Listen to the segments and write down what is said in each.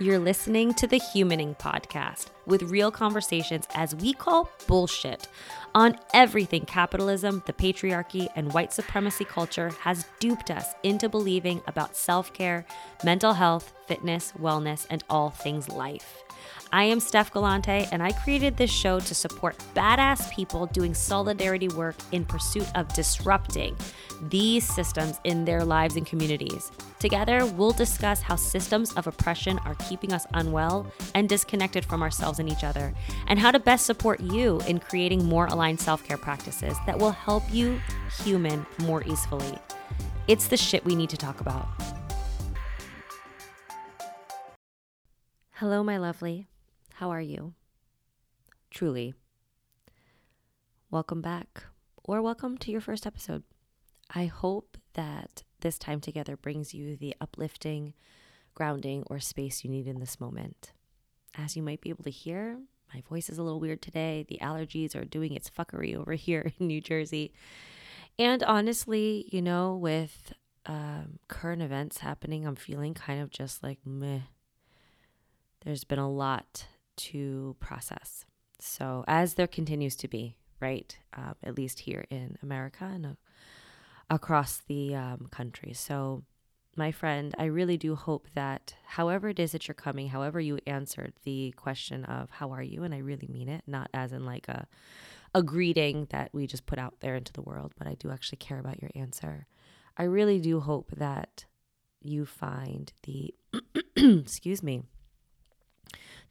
You're listening to the Humaning Podcast with real conversations as we call bullshit on everything capitalism, the patriarchy, and white supremacy culture has duped us into believing about self care, mental health, fitness, wellness, and all things life. I am Steph Galante, and I created this show to support badass people doing solidarity work in pursuit of disrupting these systems in their lives and communities. Together, we'll discuss how systems of oppression are keeping us unwell and disconnected from ourselves and each other, and how to best support you in creating more aligned self care practices that will help you human more easily. It's the shit we need to talk about. Hello, my lovely. How are you? Truly. Welcome back, or welcome to your first episode. I hope that this time together brings you the uplifting, grounding, or space you need in this moment. As you might be able to hear, my voice is a little weird today. The allergies are doing its fuckery over here in New Jersey. And honestly, you know, with um, current events happening, I'm feeling kind of just like meh. There's been a lot to process. So, as there continues to be, right, um, at least here in America and uh, across the um, country. So, my friend, I really do hope that however it is that you're coming, however you answered the question of how are you, and I really mean it, not as in like a a greeting that we just put out there into the world, but I do actually care about your answer. I really do hope that you find the excuse me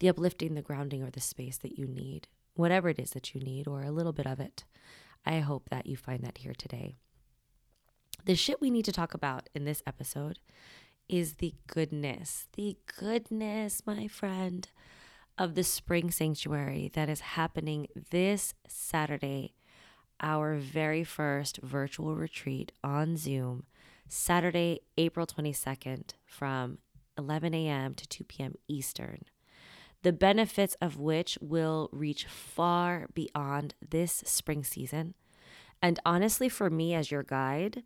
the uplifting, the grounding, or the space that you need, whatever it is that you need, or a little bit of it. I hope that you find that here today. The shit we need to talk about in this episode is the goodness, the goodness, my friend, of the spring sanctuary that is happening this Saturday, our very first virtual retreat on Zoom, Saturday, April 22nd, from 11 a.m. to 2 p.m. Eastern the benefits of which will reach far beyond this spring season. And honestly, for me, as your guide,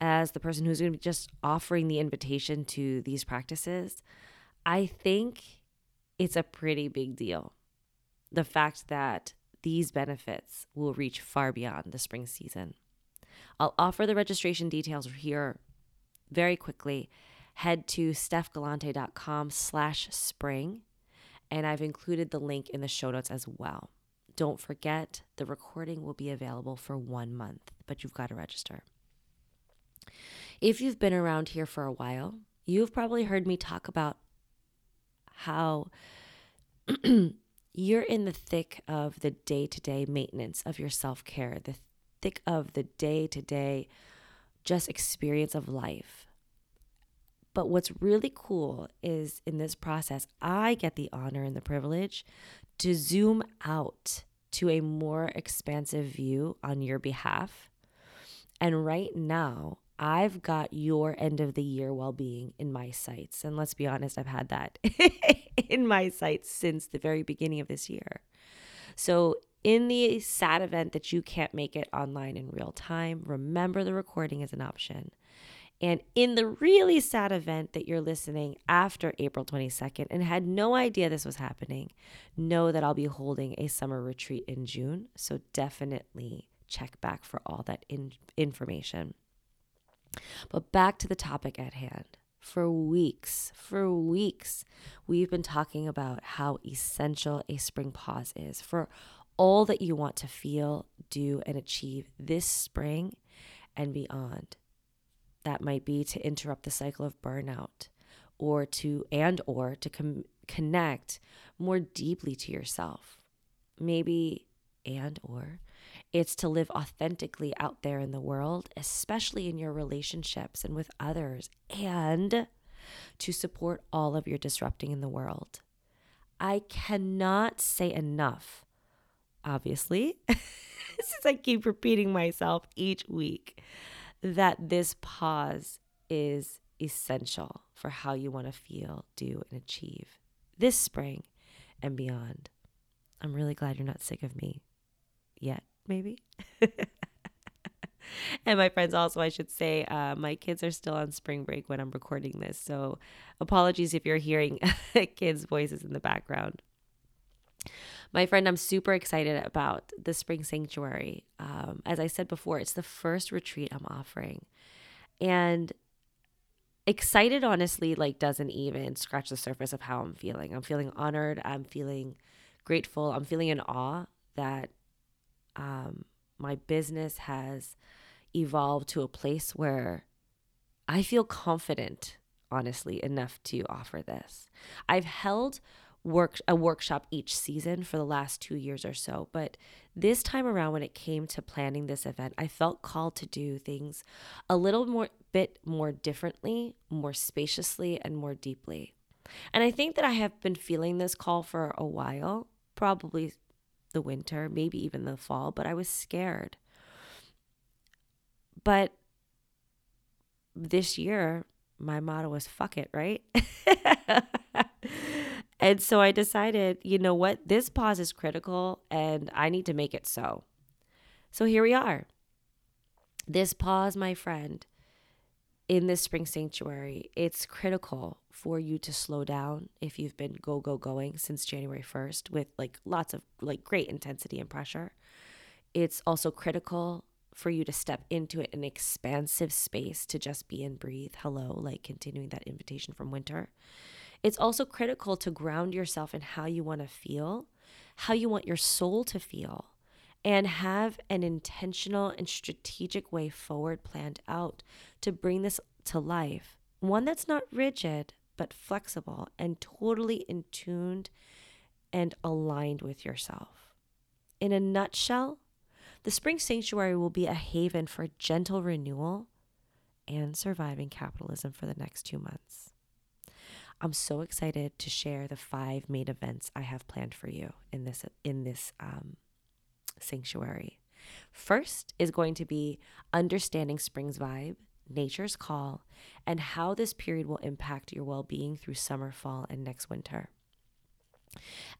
as the person who's going to be just offering the invitation to these practices, I think it's a pretty big deal. The fact that these benefits will reach far beyond the spring season. I'll offer the registration details here very quickly. Head to stephgalante.com slash spring and I've included the link in the show notes as well. Don't forget, the recording will be available for one month, but you've got to register. If you've been around here for a while, you've probably heard me talk about how you're in the thick of the day to day maintenance of your self care, the thick of the day to day just experience of life. But what's really cool is in this process, I get the honor and the privilege to zoom out to a more expansive view on your behalf. And right now, I've got your end of the year well being in my sights. And let's be honest, I've had that in my sights since the very beginning of this year. So, in the sad event that you can't make it online in real time, remember the recording is an option. And in the really sad event that you're listening after April 22nd and had no idea this was happening, know that I'll be holding a summer retreat in June. So definitely check back for all that in- information. But back to the topic at hand. For weeks, for weeks, we've been talking about how essential a spring pause is for all that you want to feel, do, and achieve this spring and beyond that might be to interrupt the cycle of burnout or to and or to com- connect more deeply to yourself. Maybe and or it's to live authentically out there in the world especially in your relationships and with others and to support all of your disrupting in the world. I cannot say enough obviously since i keep repeating myself each week that this pause is essential for how you want to feel, do, and achieve this spring and beyond. I'm really glad you're not sick of me yet, maybe. and my friends also, I should say, uh, my kids are still on spring break when I'm recording this. So apologies if you're hearing kids' voices in the background. My friend, I'm super excited about the Spring Sanctuary. Um, as I said before, it's the first retreat I'm offering. And excited, honestly, like doesn't even scratch the surface of how I'm feeling. I'm feeling honored. I'm feeling grateful. I'm feeling in awe that um, my business has evolved to a place where I feel confident, honestly, enough to offer this. I've held work a workshop each season for the last 2 years or so, but this time around when it came to planning this event, I felt called to do things a little more bit more differently, more spaciously and more deeply. And I think that I have been feeling this call for a while, probably the winter, maybe even the fall, but I was scared. But this year, my motto was fuck it, right? and so I decided, you know what? This pause is critical and I need to make it so. So here we are. This pause, my friend, in this spring sanctuary, it's critical for you to slow down if you've been go, go, going since January 1st with like lots of like great intensity and pressure. It's also critical for you to step into an expansive space to just be and breathe. Hello, like continuing that invitation from winter. It's also critical to ground yourself in how you want to feel, how you want your soul to feel, and have an intentional and strategic way forward planned out to bring this to life. One that's not rigid, but flexible and totally in tuned and aligned with yourself. In a nutshell, the Spring Sanctuary will be a haven for gentle renewal and surviving capitalism for the next two months. I'm so excited to share the five main events I have planned for you in this in this um, sanctuary. First is going to be understanding spring's vibe, nature's call, and how this period will impact your well being through summer, fall, and next winter.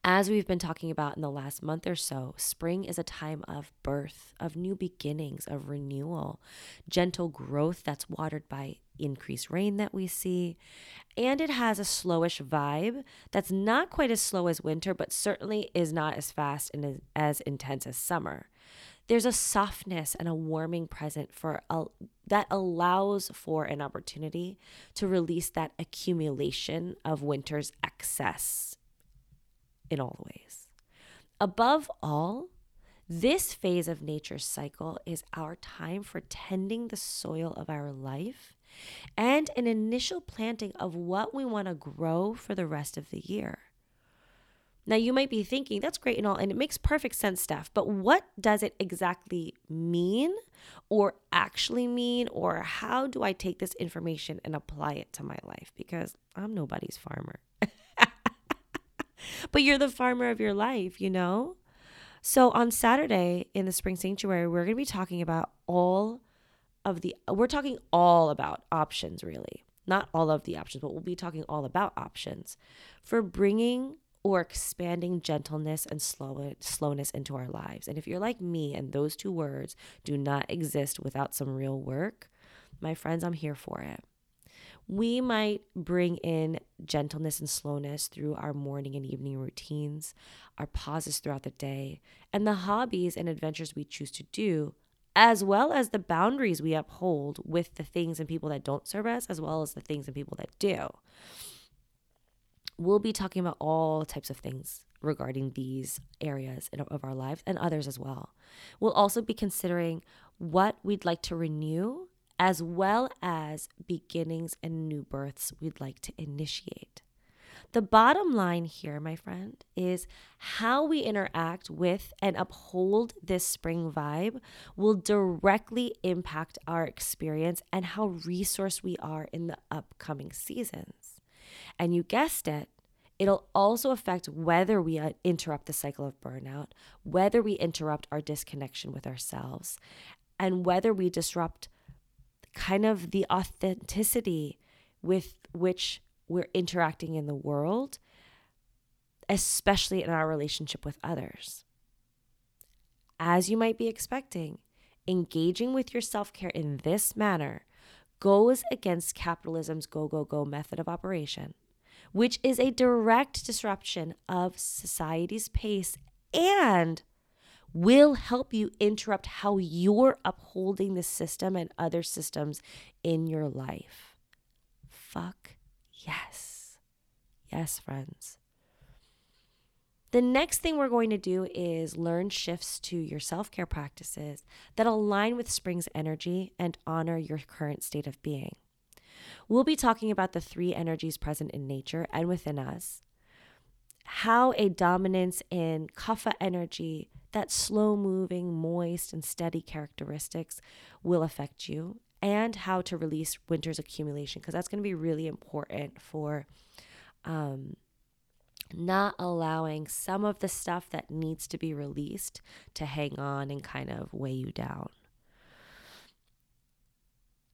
As we've been talking about in the last month or so, spring is a time of birth, of new beginnings, of renewal, gentle growth that's watered by increased rain that we see. And it has a slowish vibe that's not quite as slow as winter, but certainly is not as fast and as intense as summer there's a softness and a warming present for a, that allows for an opportunity to release that accumulation of winter's excess in all ways. Above all, this phase of nature's cycle is our time for tending the soil of our life and an initial planting of what we want to grow for the rest of the year. Now, you might be thinking, that's great and all, and it makes perfect sense, Steph, but what does it exactly mean or actually mean? Or how do I take this information and apply it to my life? Because I'm nobody's farmer. But you're the farmer of your life, you know? So on Saturday in the Spring Sanctuary, we're going to be talking about all of the, we're talking all about options, really. Not all of the options, but we'll be talking all about options for bringing or expanding gentleness and slow, slowness into our lives. And if you're like me and those two words do not exist without some real work, my friends, I'm here for it. We might bring in gentleness and slowness through our morning and evening routines, our pauses throughout the day, and the hobbies and adventures we choose to do, as well as the boundaries we uphold with the things and people that don't serve us, as well as the things and people that do we'll be talking about all types of things regarding these areas of our lives and others as well. We'll also be considering what we'd like to renew as well as beginnings and new births we'd like to initiate. The bottom line here, my friend, is how we interact with and uphold this spring vibe will directly impact our experience and how resourced we are in the upcoming seasons. And you guessed it, it'll also affect whether we uh, interrupt the cycle of burnout, whether we interrupt our disconnection with ourselves, and whether we disrupt kind of the authenticity with which we're interacting in the world, especially in our relationship with others. As you might be expecting, engaging with your self care in this manner goes against capitalism's go, go, go method of operation, which is a direct disruption of society's pace and will help you interrupt how you're upholding the system and other systems in your life. Fuck yes. Yes, friends. The next thing we're going to do is learn shifts to your self care practices that align with spring's energy and honor your current state of being. We'll be talking about the three energies present in nature and within us, how a dominance in kapha energy, that slow moving, moist, and steady characteristics, will affect you, and how to release winter's accumulation, because that's going to be really important for. Um, not allowing some of the stuff that needs to be released to hang on and kind of weigh you down.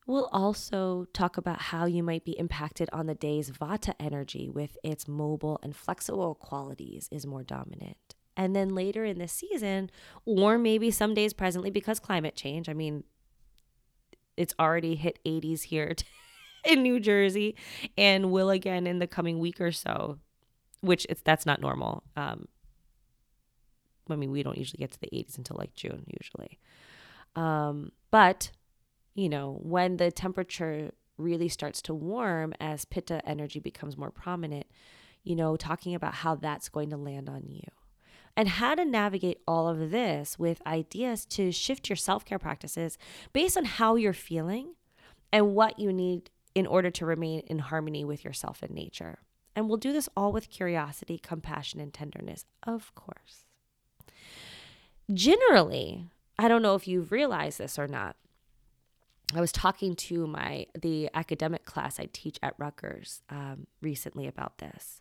We'll also talk about how you might be impacted on the day's Vata energy with its mobile and flexible qualities is more dominant. And then later in the season, or maybe some days presently because climate change, I mean, it's already hit 80s here in New Jersey and will again in the coming week or so which it's that's not normal. Um, I mean, we don't usually get to the 80s until like June usually. Um, but you know, when the temperature really starts to warm as pitta energy becomes more prominent, you know, talking about how that's going to land on you and how to navigate all of this with ideas to shift your self care practices based on how you're feeling and what you need in order to remain in harmony with yourself and nature. And we'll do this all with curiosity, compassion, and tenderness, of course. Generally, I don't know if you've realized this or not. I was talking to my the academic class I teach at Rutgers um, recently about this.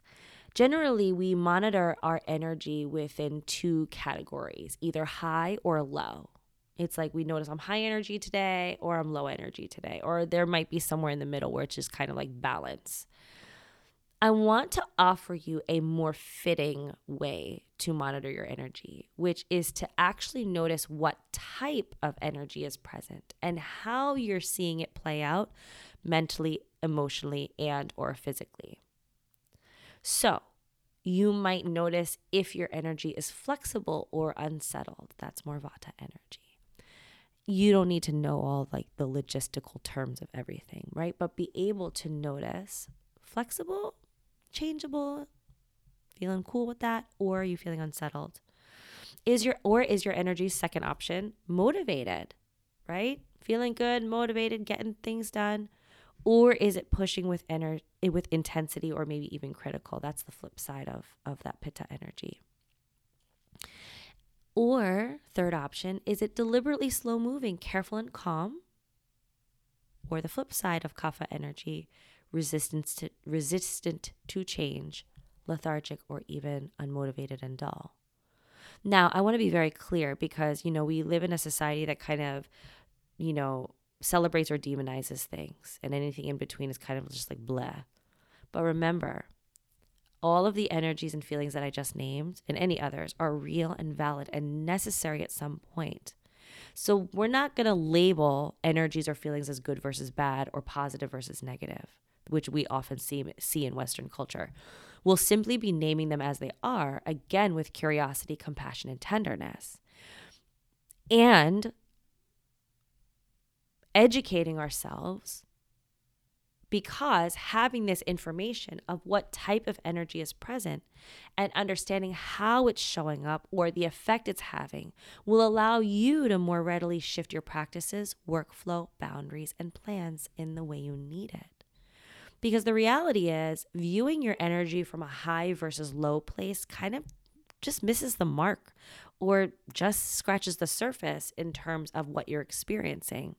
Generally, we monitor our energy within two categories, either high or low. It's like we notice I'm high energy today or I'm low energy today, or there might be somewhere in the middle where it's just kind of like balance. I want to offer you a more fitting way to monitor your energy, which is to actually notice what type of energy is present and how you're seeing it play out mentally, emotionally, and or physically. So, you might notice if your energy is flexible or unsettled. That's more vata energy. You don't need to know all like the logistical terms of everything, right? But be able to notice flexible changeable, feeling cool with that, or are you feeling unsettled? Is your or is your energy second option motivated, right? Feeling good, motivated, getting things done, or is it pushing with energy eh, with intensity or maybe even critical? That's the flip side of of that pitta energy. Or third option, is it deliberately slow moving, careful and calm? Or the flip side of kapha energy, resistant to, resistant to change, lethargic, or even unmotivated and dull. Now, I want to be very clear because, you know, we live in a society that kind of, you know, celebrates or demonizes things, and anything in between is kind of just like bleh. But remember, all of the energies and feelings that I just named and any others are real and valid and necessary at some point. So we're not going to label energies or feelings as good versus bad or positive versus negative which we often see, see in Western culture. We'll simply be naming them as they are, again with curiosity, compassion, and tenderness. And educating ourselves because having this information of what type of energy is present and understanding how it's showing up or the effect it's having will allow you to more readily shift your practices, workflow, boundaries, and plans in the way you need it. Because the reality is, viewing your energy from a high versus low place kind of just misses the mark or just scratches the surface in terms of what you're experiencing.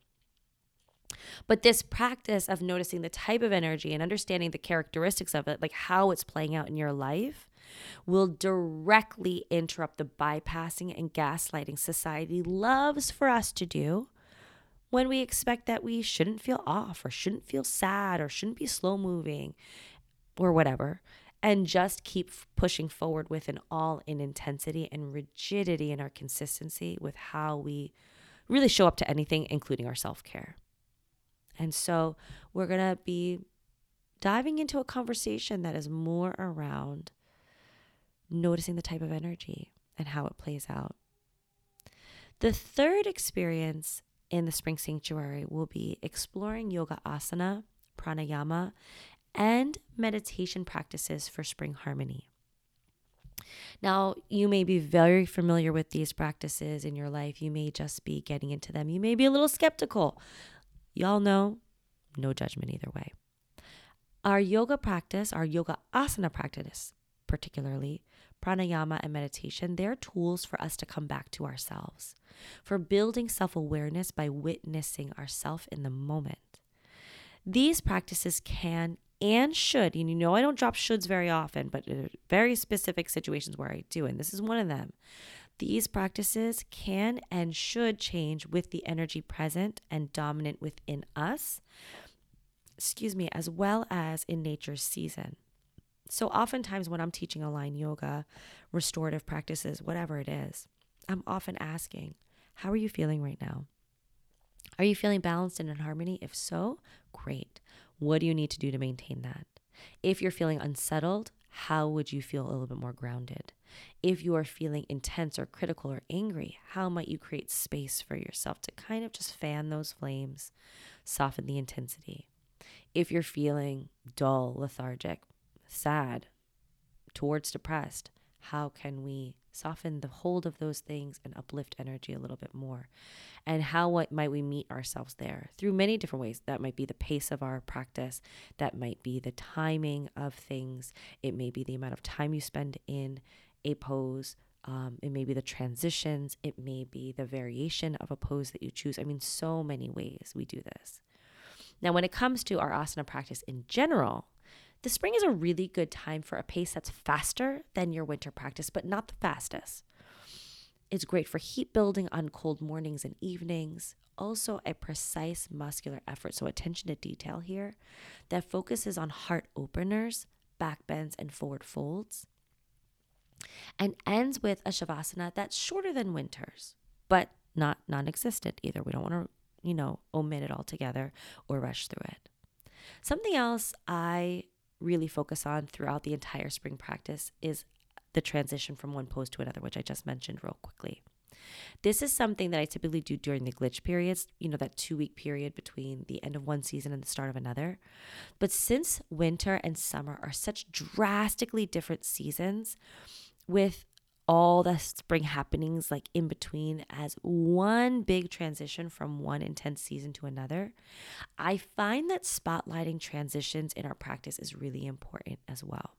But this practice of noticing the type of energy and understanding the characteristics of it, like how it's playing out in your life, will directly interrupt the bypassing and gaslighting society loves for us to do when we expect that we shouldn't feel off or shouldn't feel sad or shouldn't be slow moving or whatever and just keep pushing forward with an all in intensity and rigidity in our consistency with how we really show up to anything, including our self care. And so we're going to be diving into a conversation that is more around noticing the type of energy and how it plays out. The third experience in the Spring Sanctuary will be exploring yoga asana, pranayama, and meditation practices for spring harmony. Now, you may be very familiar with these practices in your life. You may just be getting into them. You may be a little skeptical. Y'all know, no judgment either way. Our yoga practice, our yoga asana practice, particularly pranayama and meditation, they're tools for us to come back to ourselves, for building self awareness by witnessing ourself in the moment. These practices can and should, and you know I don't drop shoulds very often, but very specific situations where I do, and this is one of them. These practices can and should change with the energy present and dominant within us, excuse me, as well as in nature's season. So, oftentimes when I'm teaching align yoga, restorative practices, whatever it is, I'm often asking, How are you feeling right now? Are you feeling balanced and in harmony? If so, great. What do you need to do to maintain that? If you're feeling unsettled, how would you feel a little bit more grounded? If you are feeling intense or critical or angry, how might you create space for yourself to kind of just fan those flames, soften the intensity? If you're feeling dull, lethargic, sad, towards depressed, how can we soften the hold of those things and uplift energy a little bit more? And how what might we meet ourselves there through many different ways? That might be the pace of our practice, that might be the timing of things, it may be the amount of time you spend in a pose. Um, it may be the transitions, it may be the variation of a pose that you choose. I mean, so many ways we do this. Now, when it comes to our asana practice in general, the spring is a really good time for a pace that's faster than your winter practice, but not the fastest. It's great for heat building on cold mornings and evenings. Also, a precise muscular effort, so attention to detail here, that focuses on heart openers, back bends, and forward folds. And ends with a shavasana that's shorter than winter's, but not non existent either. We don't want to, you know, omit it altogether or rush through it. Something else I really focus on throughout the entire spring practice is the transition from one pose to another, which I just mentioned real quickly. This is something that I typically do during the glitch periods, you know, that two week period between the end of one season and the start of another. But since winter and summer are such drastically different seasons with all the spring happenings like in between as one big transition from one intense season to another, I find that spotlighting transitions in our practice is really important as well.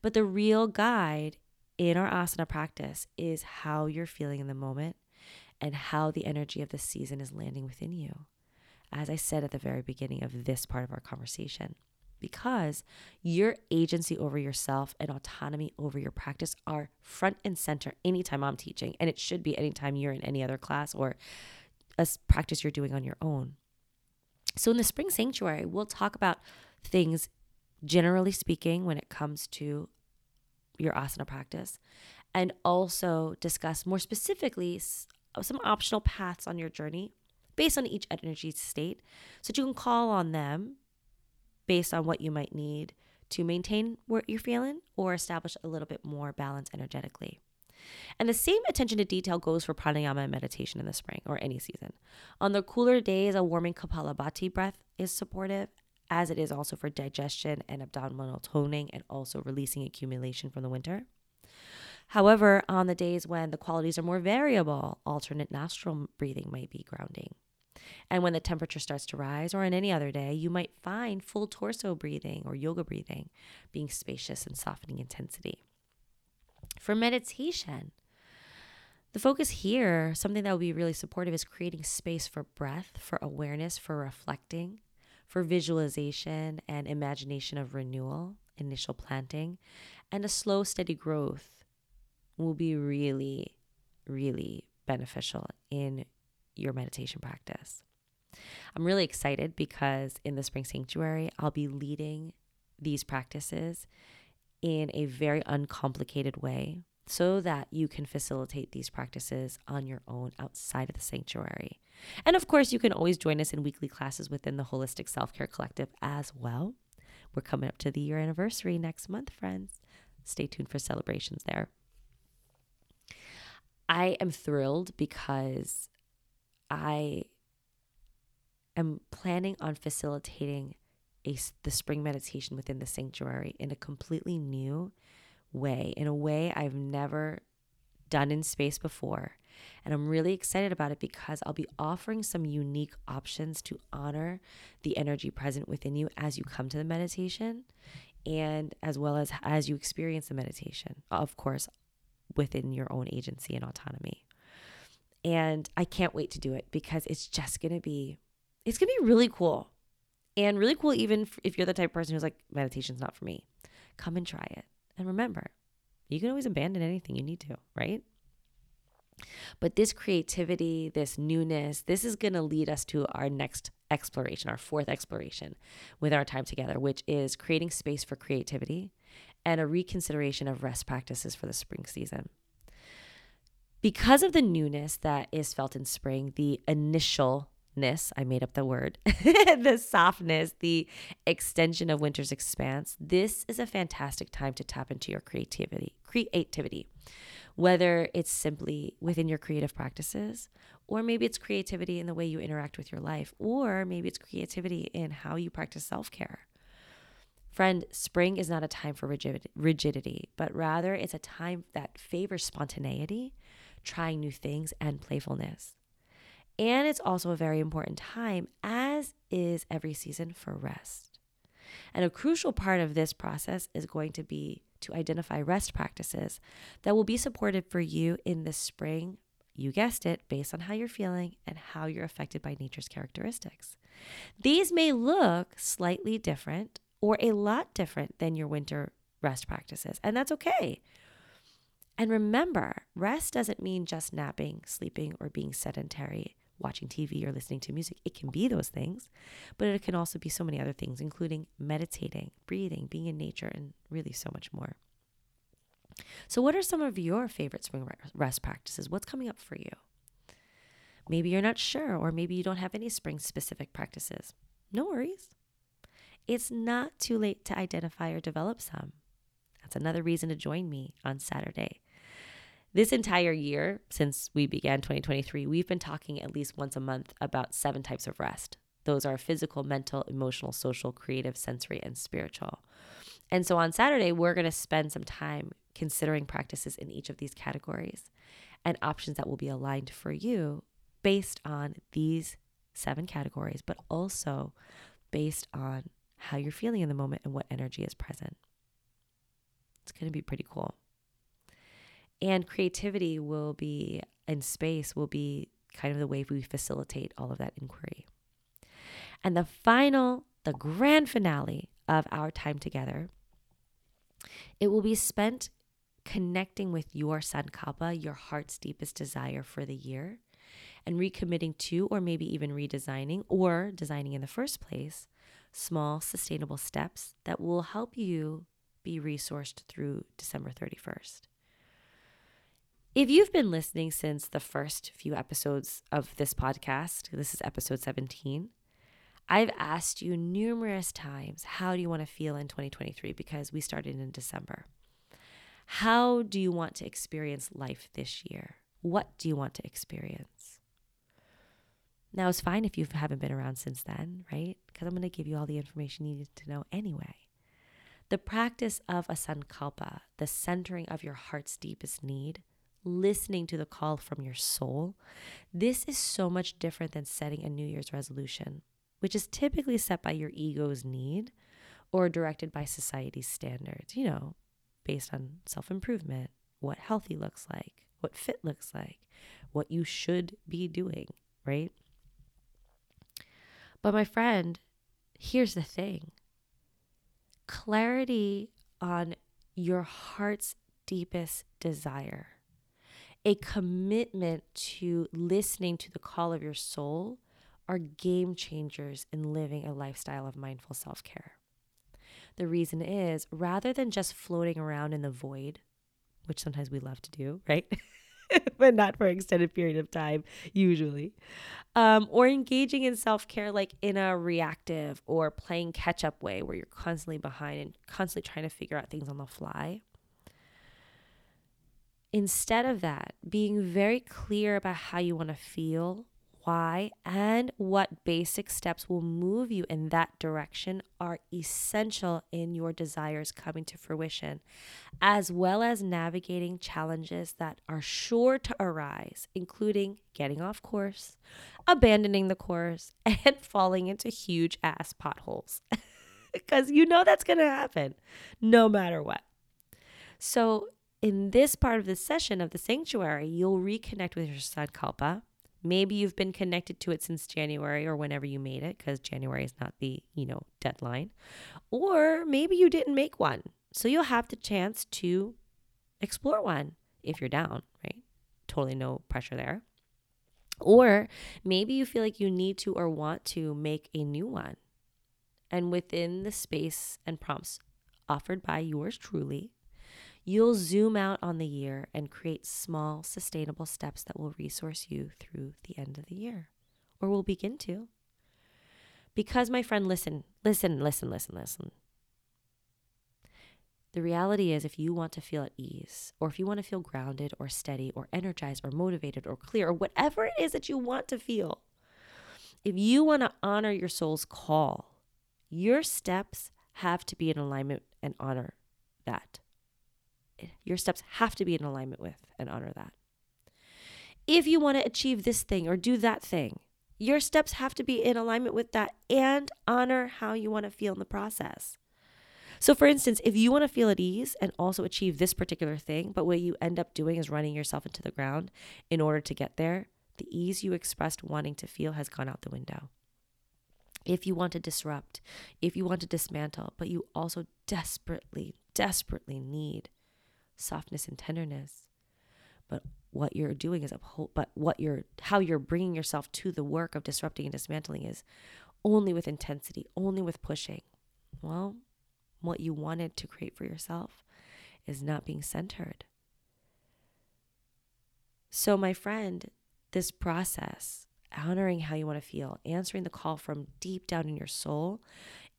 But the real guide in our asana practice is how you're feeling in the moment and how the energy of the season is landing within you. As I said at the very beginning of this part of our conversation, because your agency over yourself and autonomy over your practice are front and center anytime I'm teaching. And it should be anytime you're in any other class or a practice you're doing on your own. So, in the spring sanctuary, we'll talk about things generally speaking when it comes to your asana practice, and also discuss more specifically some optional paths on your journey based on each energy state so that you can call on them based on what you might need to maintain what you're feeling or establish a little bit more balance energetically. And the same attention to detail goes for pranayama and meditation in the spring or any season. On the cooler days, a warming Kapalabhati breath is supportive, as it is also for digestion and abdominal toning and also releasing accumulation from the winter. However, on the days when the qualities are more variable, alternate nostril breathing might be grounding. And when the temperature starts to rise, or on any other day, you might find full torso breathing or yoga breathing being spacious and softening intensity. For meditation, the focus here, something that will be really supportive, is creating space for breath, for awareness, for reflecting, for visualization and imagination of renewal, initial planting, and a slow, steady growth will be really, really beneficial in your meditation practice. I'm really excited because in the Spring Sanctuary, I'll be leading these practices in a very uncomplicated way. so that you can facilitate these practices on your own outside of the sanctuary. And of course, you can always join us in weekly classes within the Holistic Self Care Collective as well. We're coming up to the year anniversary next month, friends. Stay tuned for celebrations there. I am thrilled because I am planning on facilitating a, the spring meditation within the sanctuary in a completely new way, in a way I've never done in space before. And I'm really excited about it because I'll be offering some unique options to honor the energy present within you as you come to the meditation and as well as as you experience the meditation. Of course, within your own agency and autonomy. And I can't wait to do it because it's just going to be it's going to be really cool. And really cool even if you're the type of person who's like meditation's not for me. Come and try it. And remember, you can always abandon anything you need to, right? But this creativity, this newness, this is going to lead us to our next exploration, our fourth exploration with our time together, which is creating space for creativity and a reconsideration of rest practices for the spring season. Because of the newness that is felt in spring, the initialness, I made up the word, the softness, the extension of winter's expanse, this is a fantastic time to tap into your creativity. Creativity whether it's simply within your creative practices, or maybe it's creativity in the way you interact with your life, or maybe it's creativity in how you practice self care. Friend, spring is not a time for rigidity, but rather it's a time that favors spontaneity, trying new things, and playfulness. And it's also a very important time, as is every season, for rest. And a crucial part of this process is going to be to identify rest practices that will be supported for you in the spring. You guessed it, based on how you're feeling and how you're affected by nature's characteristics. These may look slightly different or a lot different than your winter rest practices, and that's okay. And remember, rest doesn't mean just napping, sleeping, or being sedentary, watching TV, or listening to music. It can be those things, but it can also be so many other things, including meditating, breathing, being in nature, and really so much more. So, what are some of your favorite spring rest practices? What's coming up for you? Maybe you're not sure, or maybe you don't have any spring specific practices. No worries. It's not too late to identify or develop some. That's another reason to join me on Saturday this entire year, since we began 2023, we've been talking at least once a month about seven types of rest. Those are physical, mental, emotional, social, creative, sensory, and spiritual. And so on Saturday, we're going to spend some time considering practices in each of these categories and options that will be aligned for you based on these seven categories, but also based on how you're feeling in the moment and what energy is present. It's going to be pretty cool. And creativity will be, in space, will be kind of the way we facilitate all of that inquiry. And the final, the grand finale of our time together, it will be spent connecting with your Sankalpa, your heart's deepest desire for the year, and recommitting to, or maybe even redesigning, or designing in the first place, small, sustainable steps that will help you be resourced through December 31st. If you've been listening since the first few episodes of this podcast, this is episode 17, I've asked you numerous times, how do you want to feel in 2023? Because we started in December. How do you want to experience life this year? What do you want to experience? Now, it's fine if you haven't been around since then, right? Because I'm going to give you all the information you need to know anyway. The practice of a sankalpa, the centering of your heart's deepest need, listening to the call from your soul, this is so much different than setting a New Year's resolution, which is typically set by your ego's need or directed by society's standards, you know, based on self improvement, what healthy looks like, what fit looks like, what you should be doing, right? But my friend, here's the thing. Clarity on your heart's deepest desire a commitment to listening to the call of your soul are game changers in living a lifestyle of mindful self care. The reason is rather than just floating around in the void, which sometimes we love to do, right? but not for an extended period of time, usually. Um, or engaging in self care, like in a reactive or playing catch up way where you're constantly behind and constantly trying to figure out things on the fly. Instead of that, being very clear about how you want to feel why and what basic steps will move you in that direction are essential in your desires coming to fruition, as well as navigating challenges that are sure to arise, including getting off course, abandoning the course, and falling into huge ass potholes. Because you know that's going to happen no matter what. So, in this part of the session of the sanctuary, you'll reconnect with your sankalpa Maybe you've been connected to it since January or whenever you made it, because January is not the, you know, deadline. Or maybe you didn't make one. So you'll have the chance to explore one if you're down, right? Totally no pressure there. Or maybe you feel like you need to or want to make a new one. And within the space and prompts offered by yours truly, You'll zoom out on the year and create small, sustainable steps that will resource you through the end of the year, or will begin to. Because, my friend, listen, listen, listen, listen, listen. The reality is, if you want to feel at ease, or if you want to feel grounded, or steady, or energized, or motivated, or clear, or whatever it is that you want to feel, if you want to honor your soul's call, your steps have to be in alignment and honor that your steps have to be in alignment with and honor that. If you want to achieve this thing or do that thing, your steps have to be in alignment with that and honor how you want to feel in the process. So, for instance, if you want to feel at ease and also achieve this particular thing, but what you end up doing is running yourself into the ground in order to get there, the ease you expressed wanting to feel has gone out the window. If you want to disrupt, if you want to dismantle, but you also desperately, desperately need softness and tenderness. But what you're doing is uphold, but what you're, how you're bringing yourself to the work of disrupting and dismantling is only with intensity, only with pushing. Well, what you wanted to create for yourself is not being centered. So, my friend, this process, honoring how you want to feel, answering the call from deep down in your soul,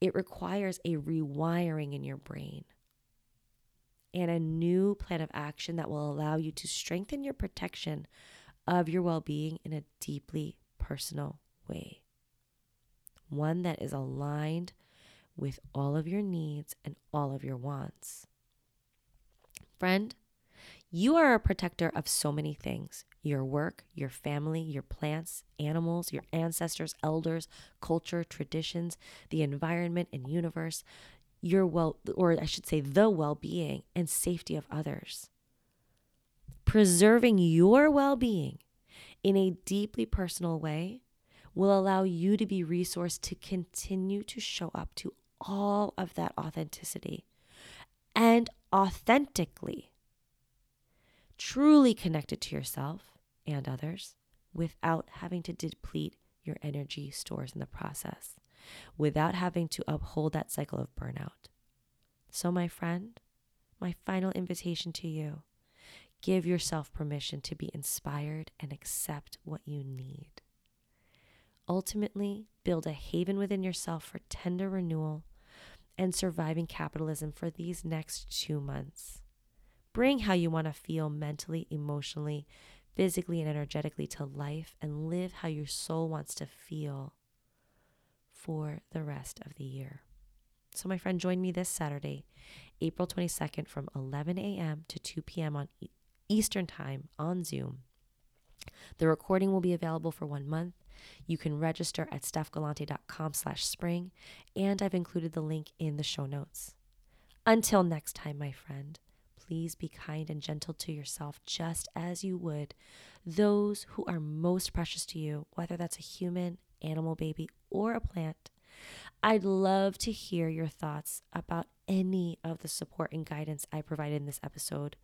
it requires a rewiring in your brain and a new plan of action that will allow you to strengthen your protection of your well being in a deeply personal way. One that is aligned with all of your needs and all of your wants. Friend, you are a protector of so many things your work, your family, your plants, animals, your ancestors, elders, culture, traditions, the environment and universe your well, or I should say, the well being and safety of others. Preserving your well being in a deeply personal way will allow you to be resourced to continue to show up to all of that authenticity and authentically, truly connected to yourself and others without having to deplete your energy stores in the process without having to uphold that cycle of burnout. So, my friend, my final invitation to you give yourself permission to be inspired and accept what you need. Ultimately, build a haven within yourself for tender renewal and surviving capitalism for these next two months. Bring how you want to feel mentally, emotionally, physically, and energetically to life and live how your soul wants to feel for the rest of the year. So, my friend, join me this Saturday, April 22nd from 11 a.m. to 2 p.m. on Eastern Time on Zoom. The recording will be available for one month. You can register at stephgalante.com slash spring, and I've included the link in the show notes. Until next time, my friend, please be kind and gentle to yourself just as you would those who are most precious to you, whether that's a human, animal baby, or a plant. I'd love to hear your thoughts about any of the support and guidance I provided in this episode.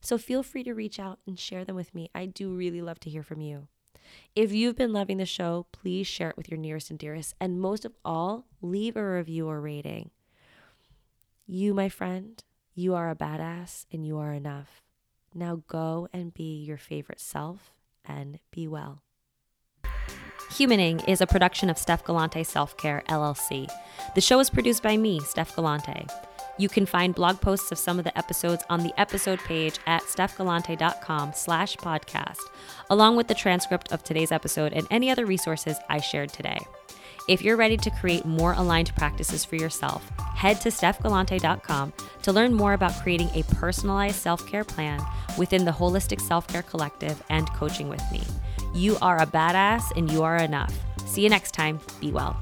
So feel free to reach out and share them with me. I do really love to hear from you. If you've been loving the show, please share it with your nearest and dearest. And most of all, leave a review or rating. You, my friend, you are a badass and you are enough. Now go and be your favorite self and be well. Humaning is a production of Steph Galante Self Care LLC. The show is produced by me, Steph Galante. You can find blog posts of some of the episodes on the episode page at stephgalante.com slash podcast, along with the transcript of today's episode and any other resources I shared today. If you're ready to create more aligned practices for yourself, head to stephgalante.com to learn more about creating a personalized self care plan within the Holistic Self Care Collective and coaching with me. You are a badass and you are enough. See you next time. Be well.